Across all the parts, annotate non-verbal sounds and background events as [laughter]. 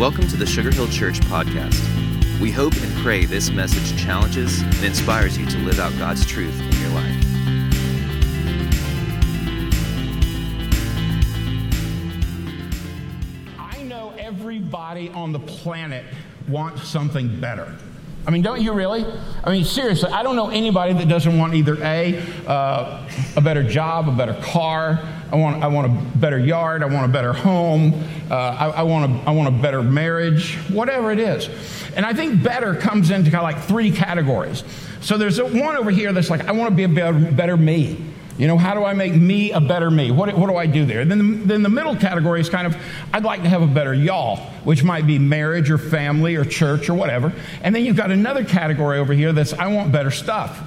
Welcome to the Sugar Hill Church podcast. We hope and pray this message challenges and inspires you to live out God's truth in your life. I know everybody on the planet wants something better. I mean, don't you really? I mean, seriously, I don't know anybody that doesn't want either A, uh, a better job, a better car, I want, I want a better yard, I want a better home, uh, I, I, want a, I want a better marriage, whatever it is. And I think better comes into kind of like three categories. So there's a, one over here that's like, I want to be a better, better me. You know, how do I make me a better me? What, what do I do there? Then the, then the middle category is kind of, I'd like to have a better y'all, which might be marriage or family or church or whatever. And then you've got another category over here that's, I want better stuff,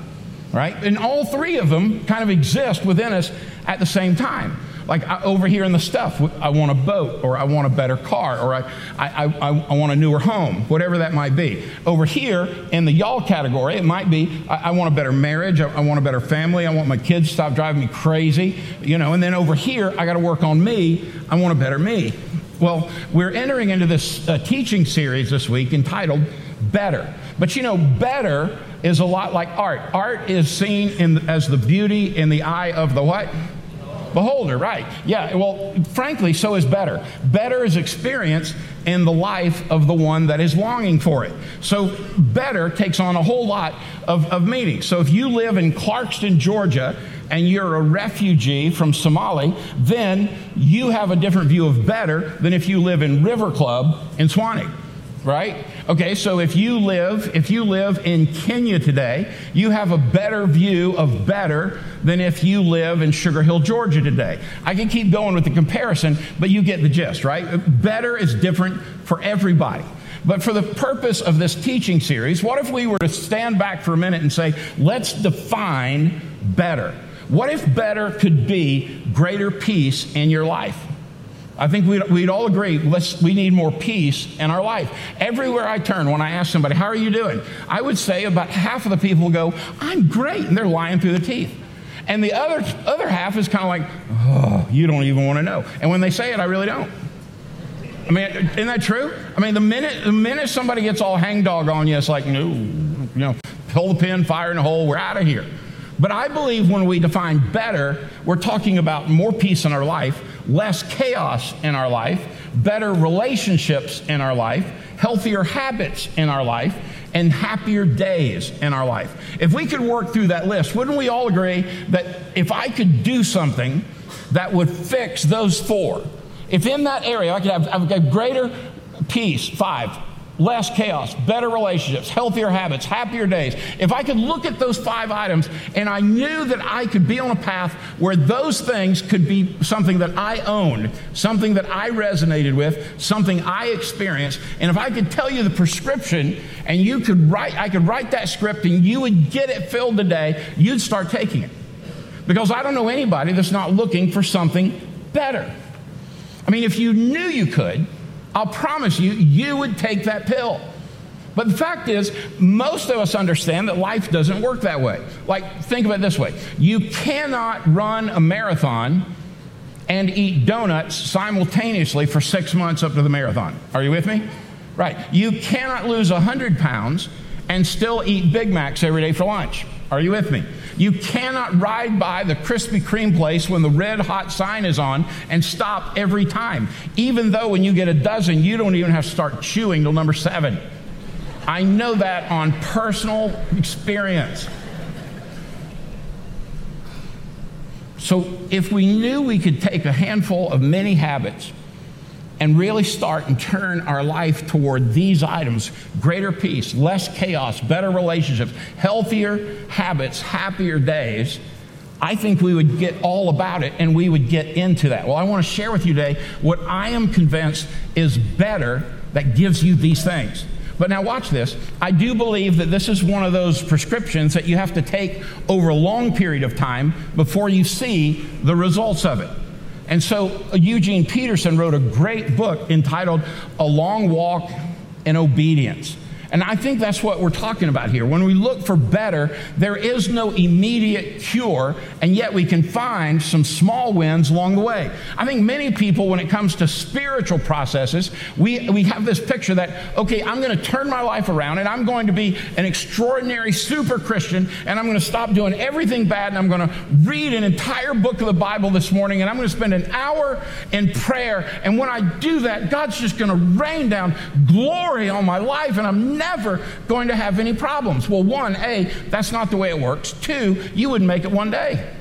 right? And all three of them kind of exist within us at the same time. Like I, over here in the stuff, I want a boat, or I want a better car, or I, I, I, I want a newer home, whatever that might be. Over here in the y'all category, it might be I, I want a better marriage, I, I, want a better family, I want my kids to stop driving me crazy, you know. And then over here, I got to work on me. I want a better me. Well, we're entering into this uh, teaching series this week entitled Better. But you know, better is a lot like art. Art is seen in, as the beauty in the eye of the what? Beholder, right. Yeah, well, frankly, so is better. Better is experience in the life of the one that is longing for it. So, better takes on a whole lot of, of meaning. So, if you live in Clarkston, Georgia, and you're a refugee from Somalia, then you have a different view of better than if you live in River Club in Suwanee right? Okay, so if you live if you live in Kenya today, you have a better view of better than if you live in Sugar Hill, Georgia today. I can keep going with the comparison, but you get the gist, right? Better is different for everybody. But for the purpose of this teaching series, what if we were to stand back for a minute and say, let's define better? What if better could be greater peace in your life? I think we'd, we'd all agree let's, we need more peace in our life. Everywhere I turn, when I ask somebody, How are you doing? I would say about half of the people go, I'm great. And they're lying through the teeth. And the other, other half is kind of like, Oh, you don't even want to know. And when they say it, I really don't. I mean, isn't that true? I mean, the minute, the minute somebody gets all hangdog on you, it's like, no, you know, pull the pin, fire in the hole, we're out of here. But I believe when we define better, we're talking about more peace in our life, less chaos in our life, better relationships in our life, healthier habits in our life, and happier days in our life. If we could work through that list, wouldn't we all agree that if I could do something that would fix those four, if in that area I could have, a greater peace, five, less chaos, better relationships, healthier habits, happier days. If I could look at those five items and I knew that I could be on a path where those things could be something that I owned, something that I resonated with, something I experienced, and if I could tell you the prescription and you could write, I could write that script and you would get it filled today, you'd start taking it. Because I don't know anybody that's not looking for something better. I mean, if you knew you could, I'll promise you, you would take that pill. But the fact is, most of us understand that life doesn't work that way. Like, think of it this way you cannot run a marathon and eat donuts simultaneously for six months up to the marathon. Are you with me? Right. You cannot lose 100 pounds and still eat Big Macs every day for lunch. Are you with me? You cannot ride by the Krispy Kreme place when the red hot sign is on and stop every time. Even though when you get a dozen, you don't even have to start chewing till number seven. I know that on personal experience. So, if we knew we could take a handful of many habits and really start and turn our life toward these items greater peace, less chaos, better relationships, healthier habits, happier days. I think we would get all about it and we would get into that. Well, I want to share with you today what I am convinced is better that gives you these things. But now, watch this. I do believe that this is one of those prescriptions that you have to take over a long period of time before you see the results of it. And so uh, Eugene Peterson wrote a great book entitled A Long Walk in Obedience. And I think that's what we're talking about here. When we look for better, there is no immediate cure, and yet we can find some small wins along the way. I think many people, when it comes to spiritual processes, we, we have this picture that, okay, I'm going to turn my life around and I'm going to be an extraordinary super Christian and I'm going to stop doing everything bad and I'm going to read an entire book of the Bible this morning and I'm going to spend an hour in prayer. And when I do that, God's just going to rain down glory on my life and I'm never going to have any problems. Well, one, A, that's not the way it works. Two, you wouldn't make it one day.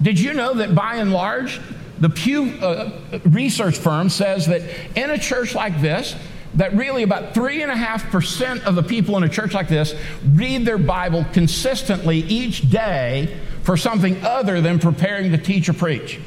Did you know that by and large, the Pew uh, research firm says that in a church like this, that really about 3.5% of the people in a church like this read their Bible consistently each day for something other than preparing to teach or preach.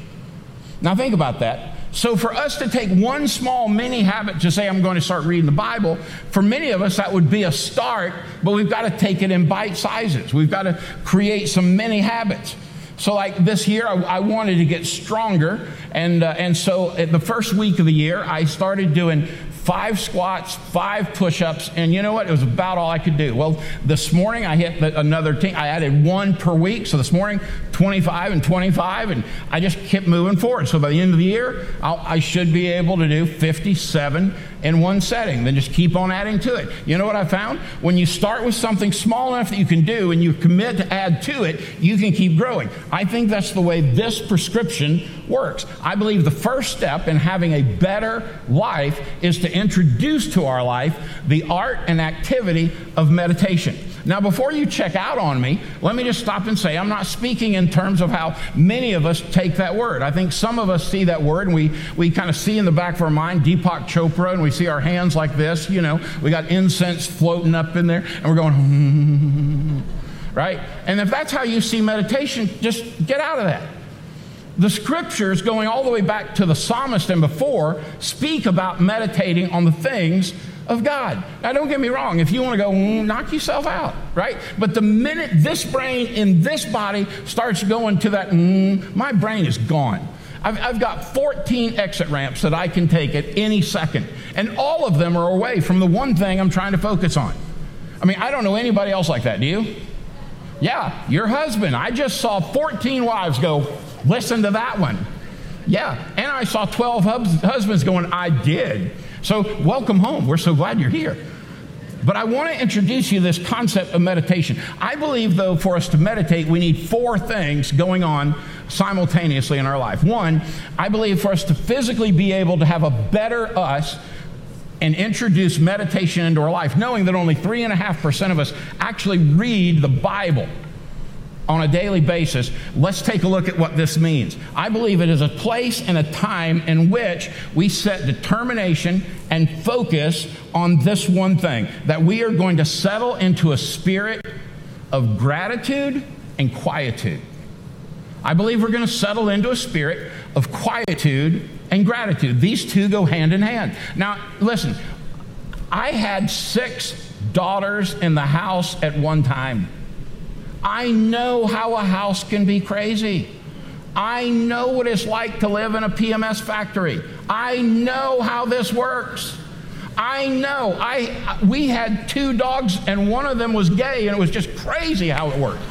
Now, think about that. So, for us to take one small mini habit to say, I'm going to start reading the Bible, for many of us, that would be a start, but we've got to take it in bite sizes. We've got to create some mini habits. So, like this year, I, I wanted to get stronger. And, uh, and so, the first week of the year, I started doing five squats, five push ups, and you know what? It was about all I could do. Well, this morning I hit the, another team. I added one per week. So this morning, 25 and 25, and I just kept moving forward. So by the end of the year, I'll, i should be able to do 57 in one setting. Then just keep on adding to it. You know what I found? When you start with something small enough that you can do and you commit to add to it, you can keep growing. I think that's the way this prescription works. I believe the first step in having a better life is to introduce to our life the art and activity of meditation. Now, before you check out on me, let me just stop and say I'm not speaking in terms of how many of us take that word. I think some of us see that word and we, we kind of see in the back of our mind Deepak Chopra and we see our hands like this, you know, we got incense floating up in there and we're going, [laughs] right? And if that's how you see meditation, just get out of that. The scriptures, going all the way back to the psalmist and before, speak about meditating on the things of God. Now, don't get me wrong. If you want to go, mm, knock yourself out, right? But the minute this brain in this body starts going to that, mm, my brain is gone. I've, I've, got 14 exit ramps that I can take at any second, and all of them are away from the one thing I'm trying to focus on. I mean, I don't know anybody else like that, do you? Yeah, your husband. I just saw 14 wives go, listen to that one. Yeah, and I saw 12 husbands going, I did. So, welcome home. We're so glad you're here. But I want to introduce you this concept of meditation. I believe, though, for us to meditate, we need four things going on simultaneously in our life. One, I believe for us to physically be able to have a better us and introduce meditation into our life, knowing that only 3.5% of us actually read the Bible on a daily basis, let's take a look at what this means. I believe it is a place and a time in which we set determination and focus on this one thing that we are going to settle into a spirit of gratitude and quietude. I believe we're going to settle into a spirit of quietude and gratitude. These two go hand in hand. Now, listen, I had six daughters in the house at one time. I know how a house can be crazy. I know what it's like to live in a PMS factory. I know how this works. I know. I we had two dogs and one of them was gay and it was just crazy how it worked.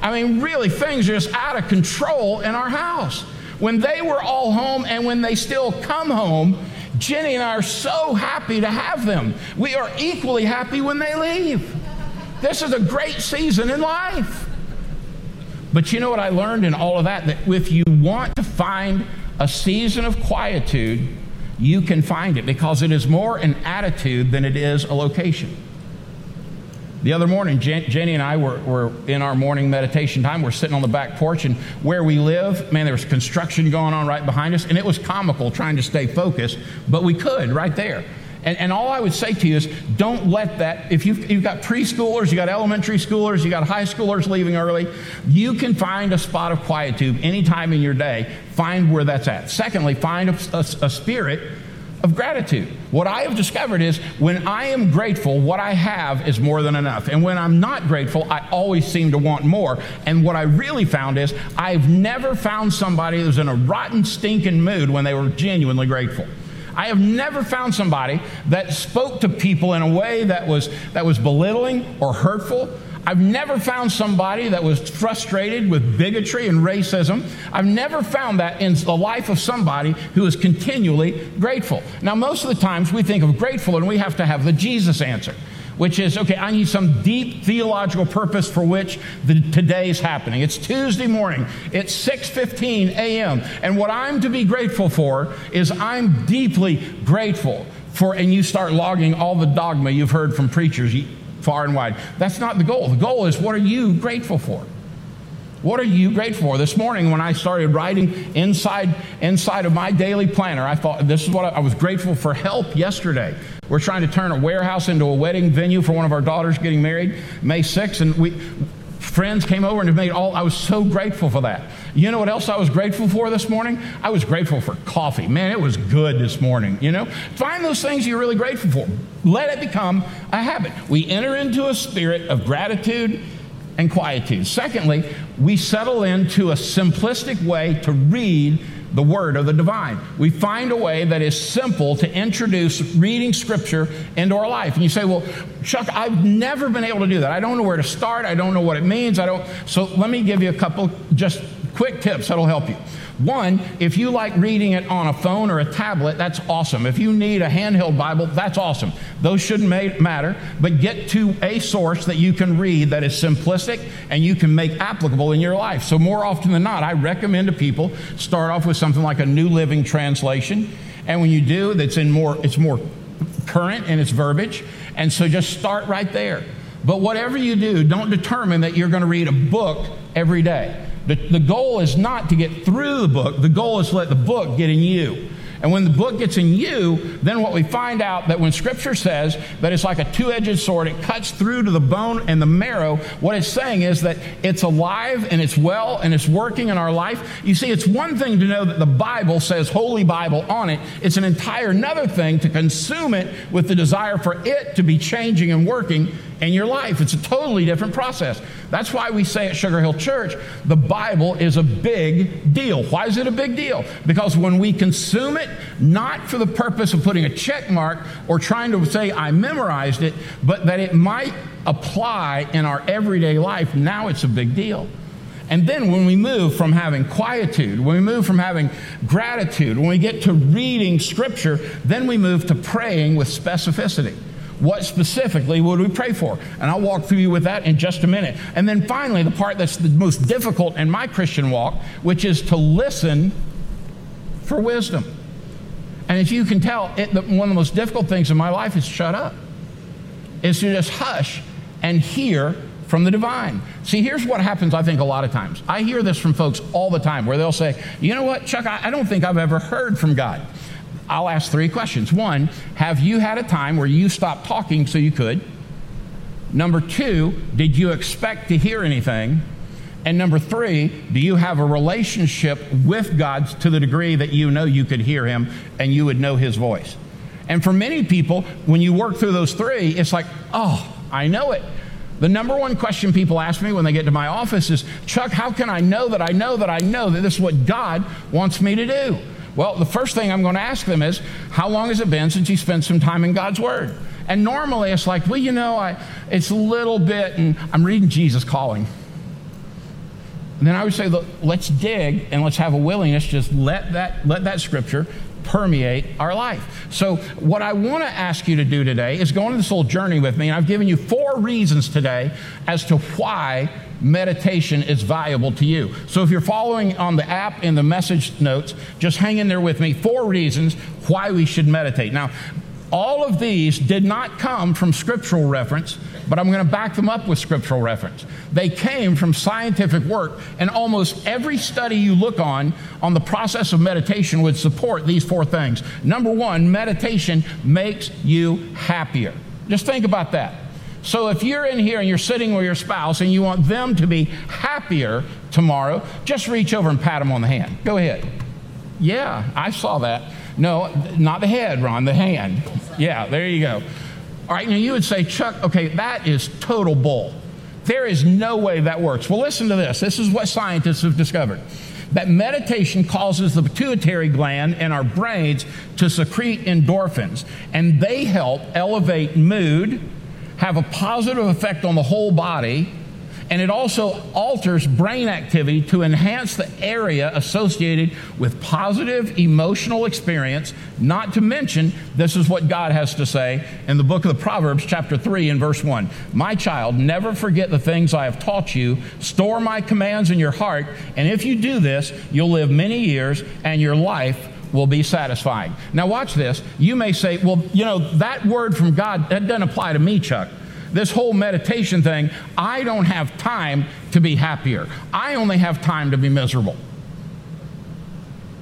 I mean, really things are just out of control in our house. When they were all home and when they still come home, Jenny and I are so happy to have them. We are equally happy when they leave. This is a great season in life. But you know what I learned in all of that? That if you want to find a season of quietude, you can find it because it is more an attitude than it is a location. The other morning, Jen, Jenny and I were, were in our morning meditation time. We're sitting on the back porch, and where we live, man, there was construction going on right behind us, and it was comical trying to stay focused, but we could right there. And, and all I would say to you is don't let that, if you've, you've got preschoolers, you've got elementary schoolers, you got high schoolers leaving early, you can find a spot of quietude anytime in your day. Find where that's at. Secondly, find a, a, a spirit of gratitude. What I have discovered is when I am grateful, what I have is more than enough. And when I'm not grateful, I always seem to want more. And what I really found is I've never found somebody who's in a rotten, stinking mood when they were genuinely grateful. I have never found somebody that spoke to people in a way that was, that was belittling or hurtful. I've never found somebody that was frustrated with bigotry and racism. I've never found that in the life of somebody who is continually grateful. Now, most of the times we think of grateful and we have to have the Jesus answer which is okay i need some deep theological purpose for which the, today is happening it's tuesday morning it's 6.15 a.m and what i'm to be grateful for is i'm deeply grateful for and you start logging all the dogma you've heard from preachers far and wide. That's not the goal. The goal is what are you grateful for? What are you grateful for? This morning, when I started writing inside, inside of my daily planner, I thought this is what I, I was grateful for help yesterday. We're trying to turn a warehouse into a wedding venue for one of our daughters getting married May 6th, and we friends came over and made all, I was so grateful for that. You know what else I was grateful for this morning? I was grateful for coffee. Man, it was good this morning, you know? Find those things you're really grateful for. Let it become a habit. We enter into a spirit of gratitude and quietude. Secondly, we settle into a simplistic way to read the Word of the divine. We find a way that is simple to introduce reading Scripture into our life. And you say, well, Chuck, I've never been able to do that. I don't know where to start. I don't know what it means. I don't. So let me give you a couple just quick tips that'll help you. One, if you like reading it on a phone or a tablet, that's awesome. If you need a handheld Bible, that's awesome. Those shouldn't matter, but get to a source that you can read that is simplistic and you can make applicable in your life. So, more often than not, I recommend to people start off with something like a New Living Translation. And when you do, that's in more, it's more current in its verbiage. And so just start right there. But whatever you do, don't determine that you're going to read a book every day. The, the goal is not to get through the book, the goal is to let the book get in you. And when the book gets in you, then what we find out that when Scripture says that it's like a two edged sword, it cuts through to the bone and the marrow, what it's saying is that it's alive and it's well and it's working in our life. You see, it's one thing to know that the Bible says Holy Bible on it, it's an entire another thing to consume it with the desire for it to be changing and working in your life. It's a totally different process. That's why we say at Sugar Hill Church, the Bible is a big deal. Why is it a big deal? Because when we consume it, not for the purpose of putting a check mark or trying to say, I memorized it, but that it might apply in our everyday life, now it's a big deal. And then when we move from having quietude, when we move from having gratitude, when we get to reading scripture, then we move to praying with specificity. What specifically would we pray for? And I'll walk through you with that in just a minute. And then finally, the part that's the most difficult in my Christian walk, which is to listen for wisdom. And as you can tell, it, the, one of the most difficult things in my life is shut up, is to just hush and hear from the divine. See, here's what happens, I think, a lot of times. I hear this from folks all the time where they'll say, You know what, Chuck, I, I don't think I've ever heard from God. I'll ask three questions. One, have you had a time where you stopped talking so you could? Number two, did you expect to hear anything? And number three, do you have a relationship with God to the degree that you know you could hear Him and you would know His voice? And for many people, when you work through those three, it's like, oh, I know it. The number one question people ask me when they get to my office is, Chuck, how can I know that I know that I know that this is what God wants me to do? Well, the first thing I'm going to ask them is, how long has it been since you spent some time in God's Word? And normally it's like, well, you know, I, it's a little bit, and I'm reading Jesus Calling. And then I would say, look, let's dig and let's have a willingness, just let that, let that scripture permeate our life. So, what I want to ask you to do today is go on this little journey with me. And I've given you four reasons today as to why meditation is valuable to you. So, if you're following on the app in the message notes, just hang in there with me. Four reasons why we should meditate. Now, all of these did not come from scriptural reference, but I'm going to back them up with scriptural reference. They came from scientific work, and almost every study you look on on the process of meditation would support these four things. Number one, meditation makes you happier. Just think about that. So if you're in here and you're sitting with your spouse and you want them to be happier tomorrow, just reach over and pat them on the hand. Go ahead. Yeah, I saw that. No, not the head, Ron, the hand. Yeah, there you go. All right, now you would say, Chuck, okay, that is total bull. There is no way that works. Well, listen to this. This is what scientists have discovered. that meditation causes the pituitary gland in our brains to secrete endorphins, and they help elevate mood, have a positive effect on the whole body, and it also alters brain activity to enhance the area associated with positive emotional experience. Not to mention, this is what God has to say in the book of the Proverbs, chapter 3, and verse 1. My child, never forget the things I have taught you, store my commands in your heart, and if you do this, you'll live many years, and your life will be satisfying. Now, watch this. You may say, well, you know, that word from God, that doesn't apply to me, Chuck this whole meditation thing, I don't have time to be happier. I only have time to be miserable.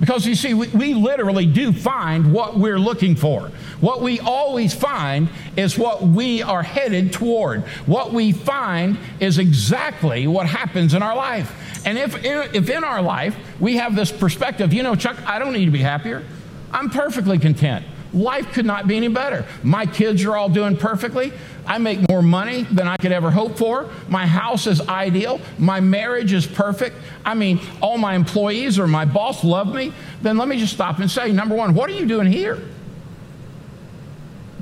Because you see, we, we, literally do find what we're looking for. What we always find is what we are headed toward. What we find is exactly what happens in our life. And if, if in our life we have this perspective, you know, Chuck, I don't need to be happier, I'm perfectly content. Life could not be any better. My kids are all doing perfectly. I make more money than I could ever hope for. My house is ideal. My marriage is perfect. I mean, all my employees or my boss love me. Then let me just stop and say number one, what are you doing here?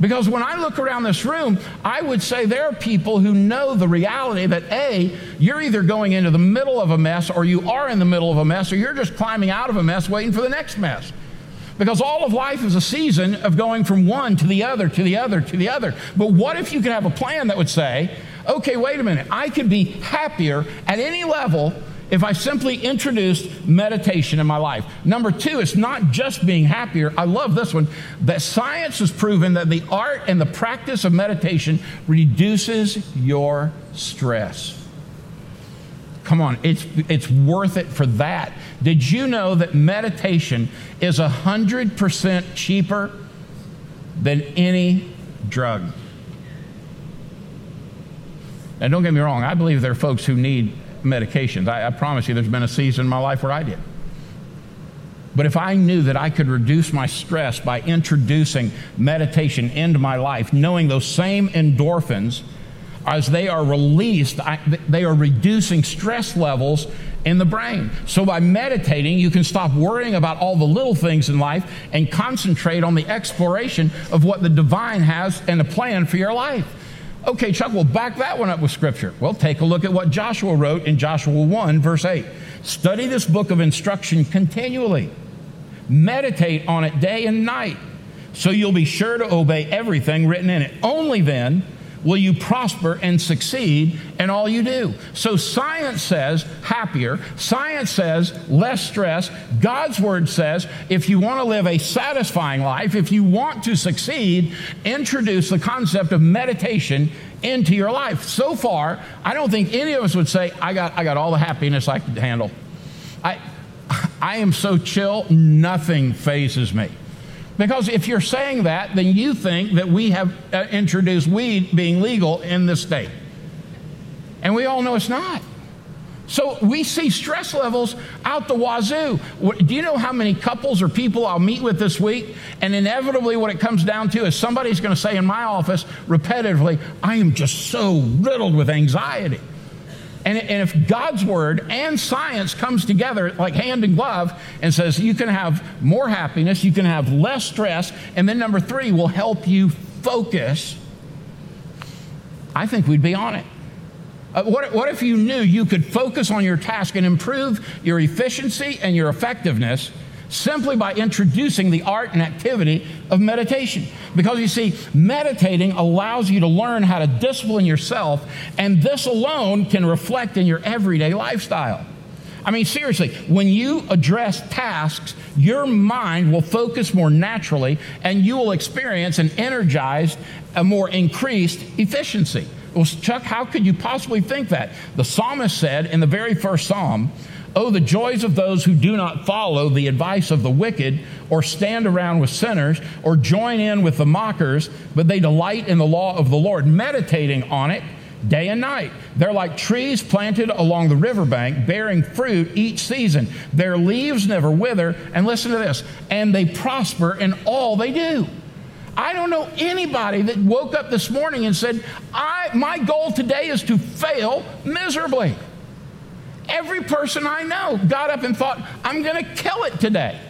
Because when I look around this room, I would say there are people who know the reality that A, you're either going into the middle of a mess or you are in the middle of a mess or you're just climbing out of a mess waiting for the next mess. Because all of life is a season of going from one to the other, to the other, to the other. But what if you could have a plan that would say, okay, wait a minute, I could be happier at any level if I simply introduced meditation in my life. Number two, it's not just being happier. I love this one. That science has proven that the art and the practice of meditation reduces your stress. Come on, it's, it's worth it for that. Did you know that meditation is 100% cheaper than any drug? Now, don't get me wrong, I believe there are folks who need medications. I, I promise you, there's been a season in my life where I did. But if I knew that I could reduce my stress by introducing meditation into my life, knowing those same endorphins as they are released, they are reducing stress levels in the brain. So by meditating, you can stop worrying about all the little things in life and concentrate on the exploration of what the divine has and the plan for your life. Okay, Chuck, we'll back that one up with scripture. Well, take a look at what Joshua wrote in Joshua 1, verse 8. Study this book of instruction continually, meditate on it day and night, so you'll be sure to obey everything written in it. Only then will you prosper and succeed in all you do. So science says happier. Science says less stress. God's word says if you want to live a satisfying life, if you want to succeed, introduce the concept of meditation into your life. So far, I don't think any of us would say, I got, I got all the happiness I could handle. I, [laughs] I am so chill, nothing fazes me. Because if you're saying that, then you think that we have uh, introduced weed being legal in this state. And we all know it's not. So we see stress levels out the wazoo. Do you know how many couples or people I'll meet with this week? And inevitably, what it comes down to is somebody's going to say in my office repetitively, I am just so riddled with anxiety. And, and if God's word and science comes together like hand in glove and says you can have more happiness, you can have less stress, and then number three will help you focus, I think we'd be on it. Uh, what, what if you knew you could focus on your task and improve your efficiency and your effectiveness simply by introducing the art and activity of meditation. Because you see, meditating allows you to learn how to discipline yourself, and this alone can reflect in your everyday lifestyle. I mean, seriously, when you address tasks, your mind will focus more naturally and you will experience an energized, a more increased efficiency. Well, Chuck, how could you possibly think that? The psalmist said in the very first psalm, Oh, the joys of those who do not follow the advice of the wicked, or stand around with sinners, or join in with the mockers, but they delight in the law of the Lord, meditating on it day and night. They're like trees planted along the riverbank, bearing fruit each season. Their leaves never wither, and listen to this, and they prosper in all they do. I don't know anybody that woke up this morning and said, I, My goal today is to fail miserably. Every person I know got up and thought, I'm going to kill it today.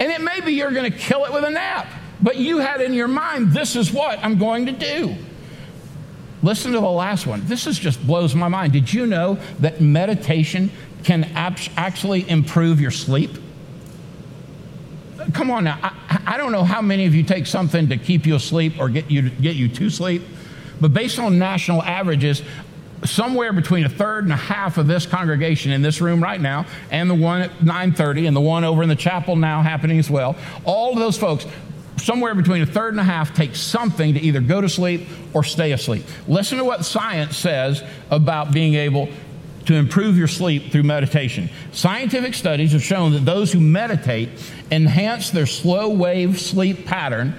And it may be you're going to kill it with a nap, but you had in your mind, this is what I'm going to do. Listen to the last one. This is just blows my mind. Did you know that meditation can actually improve your sleep? Come on now. I, I don't know how many of you take something to keep you asleep or get you, get you to sleep, but based on national averages, somewhere between a third and a half of this congregation in this room right now and the one at 9.30 and the one over in the chapel now happening as well all of those folks somewhere between a third and a half take something to either go to sleep or stay asleep listen to what science says about being able to improve your sleep through meditation. Scientific studies have shown that those who meditate enhance their slow wave sleep pattern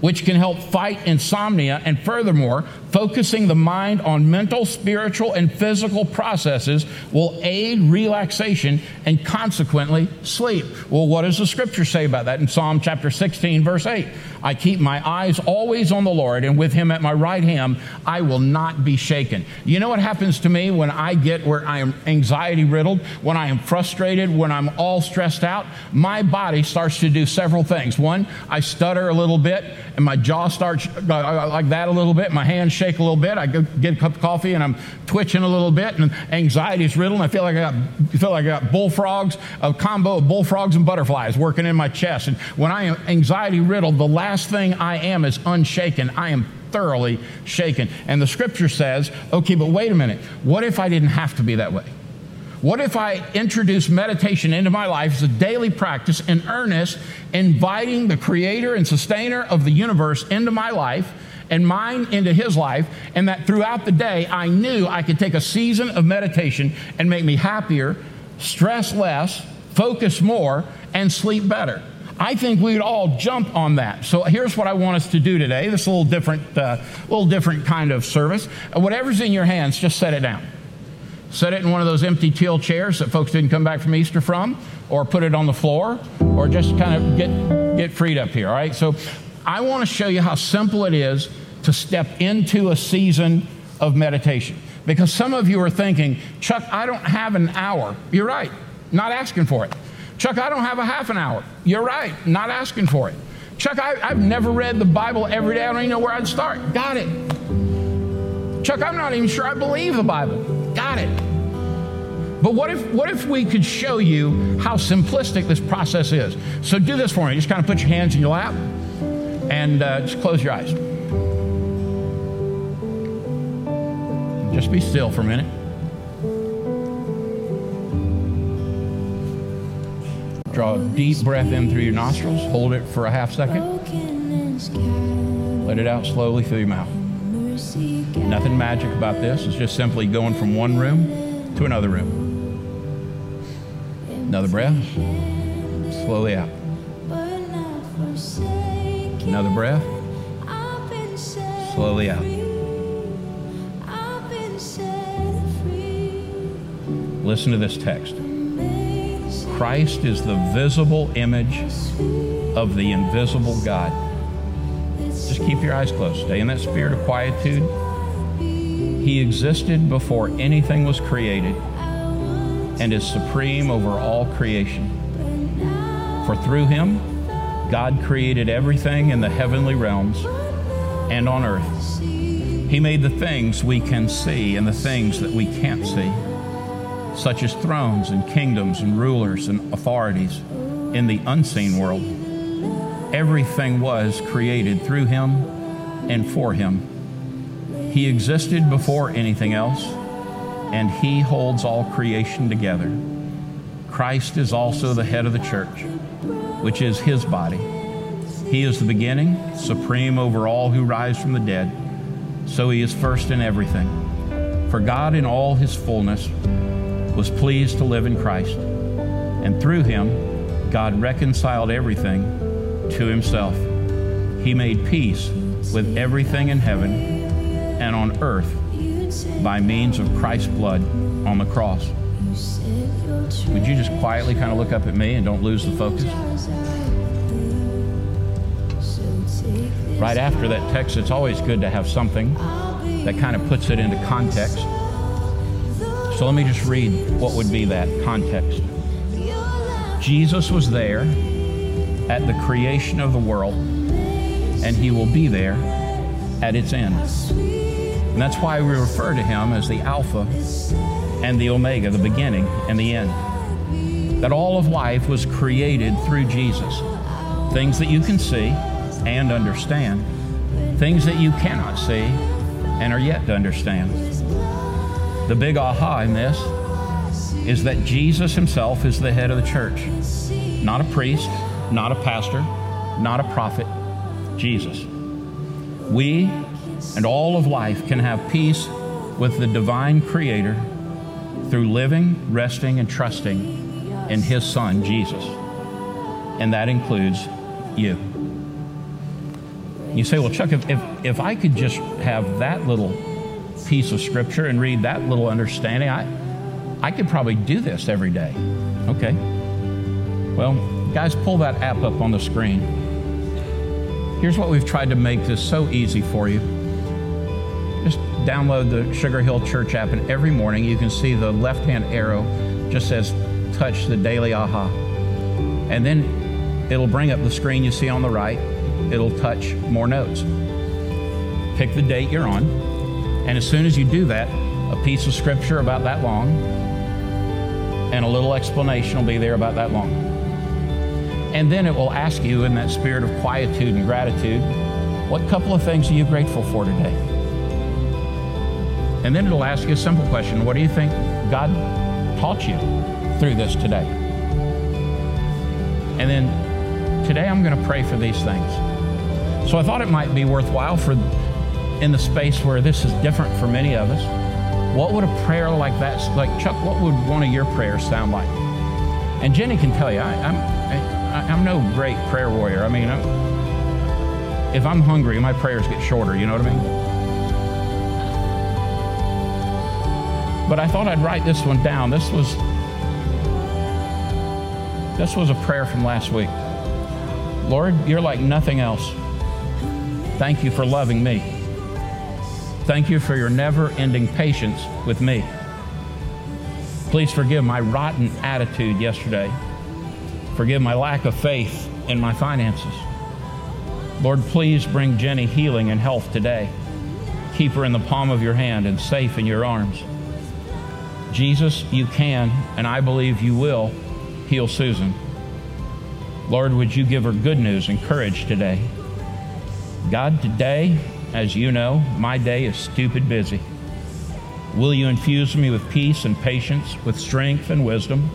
which can help fight insomnia, and furthermore, focusing the mind on mental, spiritual, and physical processes will aid relaxation and consequently sleep. Well, what does the scripture say about that in Psalm chapter 16, verse 8? I keep my eyes always on the Lord, and with him at my right hand, I will not be shaken. You know what happens to me when I get where I am anxiety riddled, when I am frustrated, when I'm all stressed out? My body starts to do several things. One, I stutter a little bit and my jaw starts uh, uh, like that a little bit. My hands shake a little bit. I go get a cup of coffee and I'm twitching a little bit, and anxiety is riddled. I feel like I got feel like I got bullfrogs, a combo of bullfrogs and butterflies working in my chest. And when I am anxiety riddled, the last thing I am is unshaken. I am thoroughly shaken. And the scripture says, okay, but wait a minute. What if I didn't have to be that way? What if I introduce meditation into my life as a daily practice in earnest, inviting the creator and sustainer of the universe into my life and mine into his life, and that throughout the day I knew I could take a season of meditation and make me happier, stress less, focus more, and sleep better? I think we'd all jump on that. So here's what I want us to do today. This little different, uh, little different kind of service. Whatever's in your hands, just set it down. Set it in one of those empty teal chairs that folks didn't come back from Easter from, or put it on the floor, or just kind of get, get freed up here, all right? So I want to show you how simple it is to step into a season of meditation. Because some of you are thinking, Chuck, I don't have an hour. You're right, not asking for it. Chuck, I don't have a half an hour. You're right, not asking for it. Chuck, I, have never read the Bible every day. I don't even know where I'd start. Got it. Chuck, I'm not even sure I believe the Bible. Got it. But what if, what if we could show you how simplistic this process is? So do this for me. Just kind of put your hands in your lap and uh, just close your eyes. Just be still for a minute. Draw a deep breath in through your nostrils. Hold it for a half second. Let it out slowly through your mouth. Nothing magic about this. It's just simply going from one room to another room. Another breath. Slowly out. Another breath. Slowly out. Listen to this text. Christ is the visible image of the invisible God. Just keep your eyes closed. Stay in that spirit of quietude. He existed before anything was created and is supreme over all creation. For through him, God created everything in the heavenly realms and on earth. He made the things we can see and the things that we can't see, such as thrones and kingdoms and rulers and authorities in the unseen world Everything was created through him and for him. He existed before anything else, and he holds all creation together. Christ is also the head of the church, which is his body. He is the beginning, supreme over all who rise from the dead, so he is first in everything. For God, in all his fullness, was pleased to live in Christ, and through him, God reconciled everything to himself. He made peace with everything in heaven and on earth by means of Christ's blood on the cross. Would you just quietly kind of look up at me and don't lose the focus? Right after that text, it's always good to have something that kind of puts it into context. So let me just read what would be that context. Jesus was there at the creation of the world, and he will be there at its end. And that's why we refer to him as the Alpha and the Omega, the beginning and the end. That all of life was created through Jesus. Things that you can see and understand, things that you cannot see and are yet to understand. The big aha in this is that Jesus himself is the head of the church, not a priest, not a pastor, not a prophet, Jesus. We and all of life can have peace with the divine creator through living, resting, and trusting in his son, Jesus. And that includes you. You say, well, Chuck, if, if, if I could just have that little piece of scripture and read that little understanding, I, I could probably do this every day. Okay. Well, guys, pull that app up on the screen. Here's what we've tried to make this so easy for you. Just download the Sugar Hill Church app, and every morning you can see the left hand arrow just says touch the daily aha. And then it'll bring up the screen you see on the right. It'll touch more notes. Pick the date you're on, and as soon as you do that, a piece of scripture about that long and a little explanation will be there about that long. And then it will ask you in that spirit of quietude and gratitude, what couple of things are you grateful for today? And then it'll ask you a simple question What do you think God taught you through this today? And then today I'm going to pray for these things. So I thought it might be worthwhile for in the space where this is different for many of us. What would a prayer like that, like Chuck, what would one of your prayers sound like? And Jenny can tell you, I, I'm, I, I'm no great prayer warrior. I mean, I'm, if I'm hungry, my prayers get shorter, you know what I mean? But I thought I'd write this one down. This was this was a prayer from last week. Lord, you're like nothing else. Thank you for loving me. Thank you for your never ending patience with me. Please forgive my rotten attitude yesterday. Forgive my lack of faith in my finances. Lord, please bring Jenny healing and health today. Keep her in the palm of your hand and safe in your arms. Jesus, you can, and I believe you will, heal Susan. Lord, would you give her good news and courage today? God, today, as you know, my day is stupid busy. Will you infuse me with peace and patience, with strength and wisdom?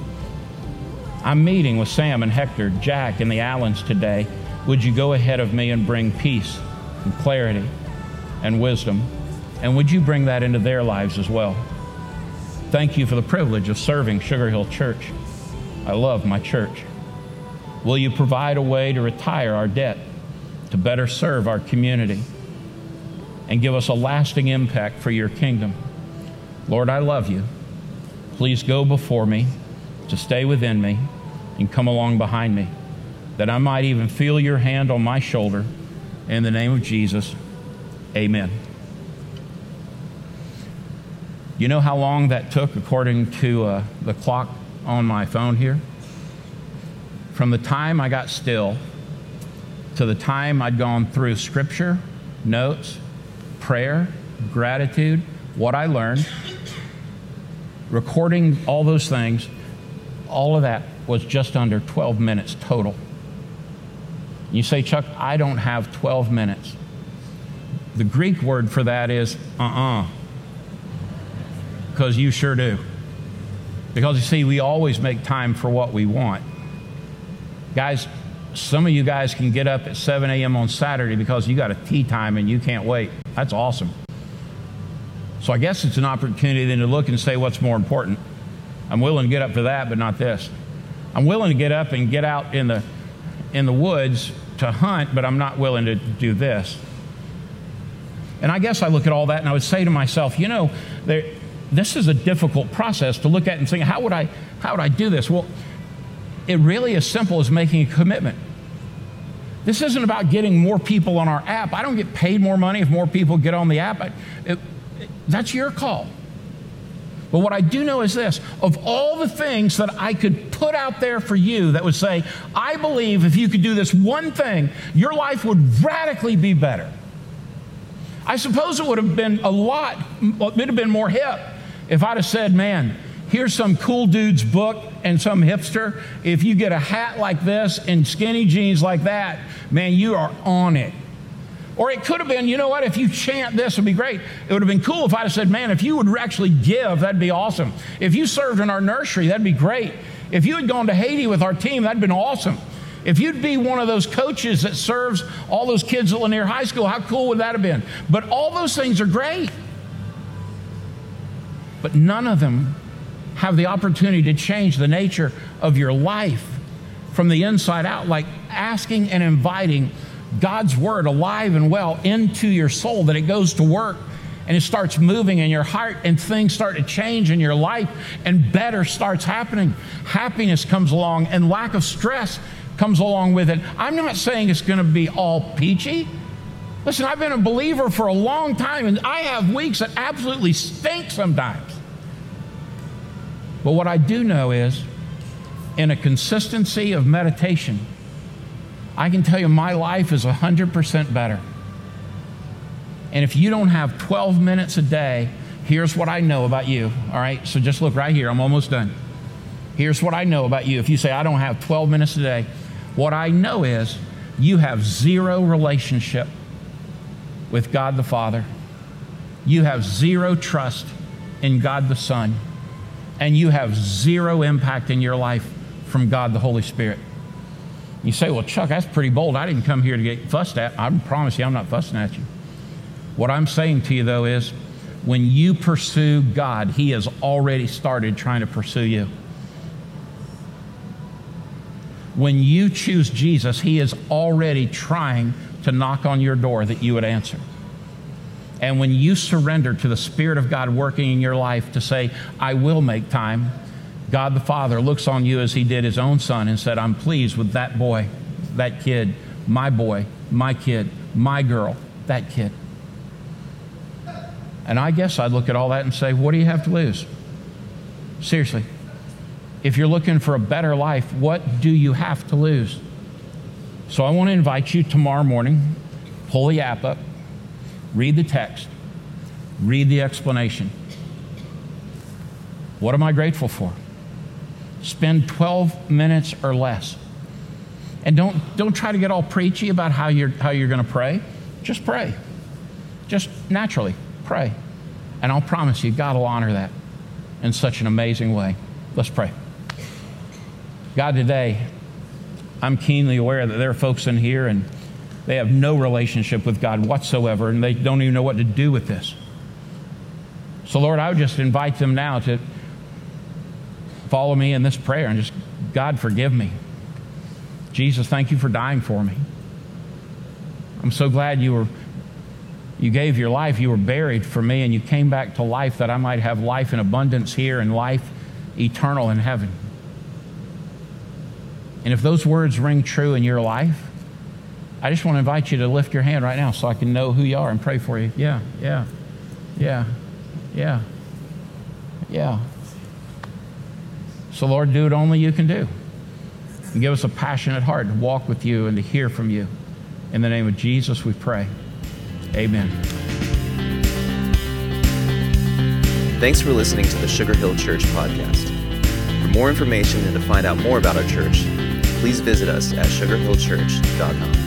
I'm meeting with Sam and Hector, Jack, and the Allens today. Would you go ahead of me and bring peace and clarity and wisdom? And would you bring that into their lives as well? Thank you for the privilege of serving Sugar Hill Church. I love my church. Will you provide a way to retire our debt, to better serve our community, and give us a lasting impact for your kingdom? Lord, I love you. Please go before me, to stay within me, and come along behind me, that I might even feel your hand on my shoulder. In the name of Jesus, amen. You know how long that took according to uh, the clock on my phone here? From the time I got still to the time I'd gone through scripture, notes, prayer, gratitude, what I learned, recording all those things, all of that was just under 12 minutes total. You say, Chuck, I don't have 12 minutes. The Greek word for that is uh uh-uh. uh because you sure do. Because you see, we always make time for what we want. Guys, some of you guys can get up at 7 a.m. on Saturday because you got a tee time and you can't wait. That's awesome. So I guess it's an opportunity then to look and say what's more important. I'm willing to get up for that, but not this. I'm willing to get up and get out in the in the woods to hunt, but I'm not willing to do this. And I guess I look at all that and I would say to myself, you know, there, this is a difficult process to look at and think, how would I, how would I do this? Well, it really is simple as making a commitment. This isn't about getting more people on our app. I don't get paid more money if more people get on the app. it, it, that's your call. But what I do know is this of all the things that I could put out there for you that would say, I believe if you could do this one thing, your life would radically be better. I suppose it would have been a lot, it would have been more hip if I'd have said, man, here's some cool dude's book and some hipster. If you get a hat like this and skinny jeans like that, man, you are on it. Or it could have been, you know what, if you chant this, would be great. It would have been cool if I'd have said, man, if you would actually give, that'd be awesome. If you served in our nursery, that'd be great. If you had gone to Haiti with our team, that'd been awesome. If you'd be one of those coaches that serves all those kids at Lanier High School, how cool would that have been? But all those things are great. But none of them have the opportunity to change the nature of your life from the inside out, like asking and inviting God's word alive and well into your soul, that it goes to work and it starts moving in your heart and things start to change in your life and better starts happening. Happiness comes along and lack of stress comes along with it. I'm not saying it's going to be all peachy. Listen, I've been a believer for a long time and I have weeks that absolutely stink sometimes. But what I do know is in a consistency of meditation, I can tell you my life is 100% better. And if you don't have 12 minutes a day, here's what I know about you. All right, so just look right here. I'm almost done. Here's what I know about you. If you say, I don't have 12 minutes a day, what I know is you have zero relationship with God the Father, you have zero trust in God the Son, and you have zero impact in your life from God the Holy Spirit. You say, Well, Chuck, that's pretty bold. I didn't come here to get fussed at. I promise you, I'm not fussing at you. What I'm saying to you, though, is when you pursue God, He has already started trying to pursue you. When you choose Jesus, He is already trying to knock on your door that you would answer. And when you surrender to the Spirit of God working in your life to say, I will make time, God the Father looks on you as He did His own Son and said, I'm pleased with that boy, that kid, my boy, my kid, my girl, that kid. And I guess I'd look at all that and say, What do you have to lose? Seriously. If you're looking for a better life, what do you have to lose? So I want to invite you tomorrow morning, pull the app up, read the text, read the explanation. What am I grateful for? Spend 12 minutes or less. And don't, don't try to get all preachy about how you're, how you're going to pray. Just pray. Just naturally pray. And I'll promise you, God will honor that in such an amazing way. Let's pray. God, today, I'm keenly aware that there are folks in here and they have no relationship with God whatsoever and they don't even know what to do with this. So, Lord, I would just invite them now to follow me in this prayer and just, God, forgive me. Jesus, thank you for dying for me. I'm so glad you were you gave your life, you were buried for me, and you came back to life that I might have life in abundance here and life eternal in heaven. And if those words ring true in your life, I just want to invite you to lift your hand right now so I can know who you are and pray for you. Yeah, yeah, yeah, yeah, yeah. So, Lord, do what only you can do. And give us a passionate heart to walk with you and to hear from you. In the name of Jesus, we pray. Amen. Thanks for listening to the Sugar Hill Church podcast. For more information and to find out more about our church, please visit us at sugarhillchurch.com.